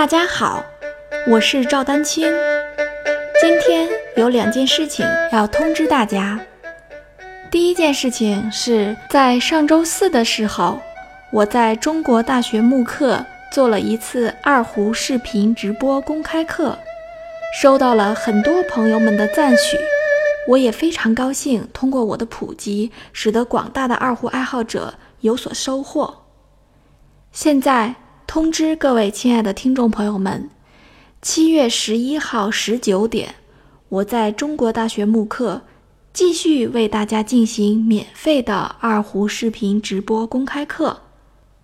大家好，我是赵丹青。今天有两件事情要通知大家。第一件事情是在上周四的时候，我在中国大学慕课做了一次二胡视频直播公开课，收到了很多朋友们的赞许。我也非常高兴，通过我的普及，使得广大的二胡爱好者有所收获。现在通知各位亲爱的听众朋友们，七月十一号十九点，我在中国大学慕课继续为大家进行免费的二胡视频直播公开课。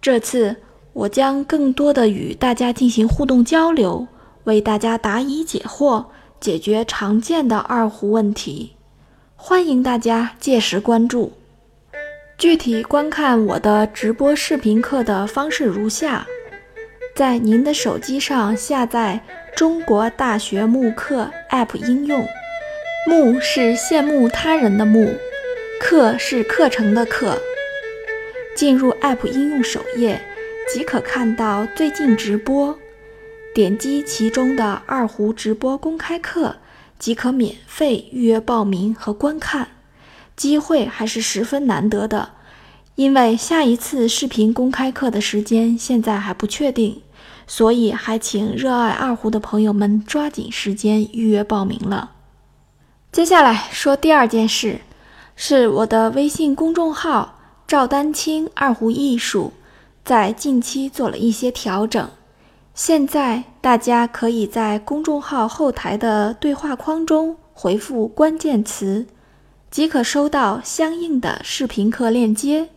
这次我将更多的与大家进行互动交流，为大家答疑解惑，解决常见的二胡问题。欢迎大家届时关注。具体观看我的直播视频课的方式如下：在您的手机上下载中国大学慕课 App 应用，慕是羡慕他人的慕，课是课程的课。进入 App 应用首页，即可看到最近直播，点击其中的二胡直播公开课，即可免费预约报名和观看。机会还是十分难得的，因为下一次视频公开课的时间现在还不确定，所以还请热爱二胡的朋友们抓紧时间预约报名了。接下来说第二件事，是我的微信公众号“赵丹青二胡艺术”在近期做了一些调整，现在大家可以在公众号后台的对话框中回复关键词。即可收到相应的视频课链接，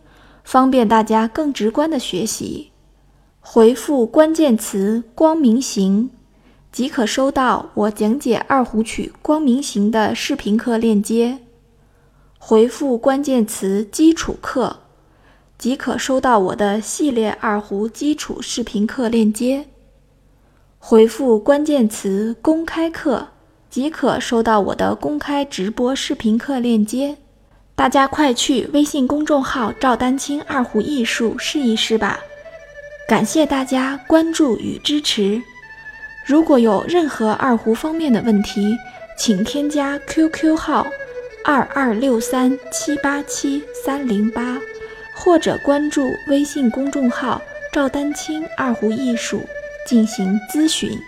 方便大家更直观的学习。回复关键词“光明行”，即可收到我讲解二胡曲《光明行》的视频课链接。回复关键词“基础课”，即可收到我的系列二胡基础视频课链接。回复关键词“公开课”。即可收到我的公开直播视频课链接，大家快去微信公众号“赵丹青二胡艺术”试一试吧！感谢大家关注与支持。如果有任何二胡方面的问题，请添加 QQ 号二二六三七八七三零八，或者关注微信公众号“赵丹青二胡艺术”进行咨询。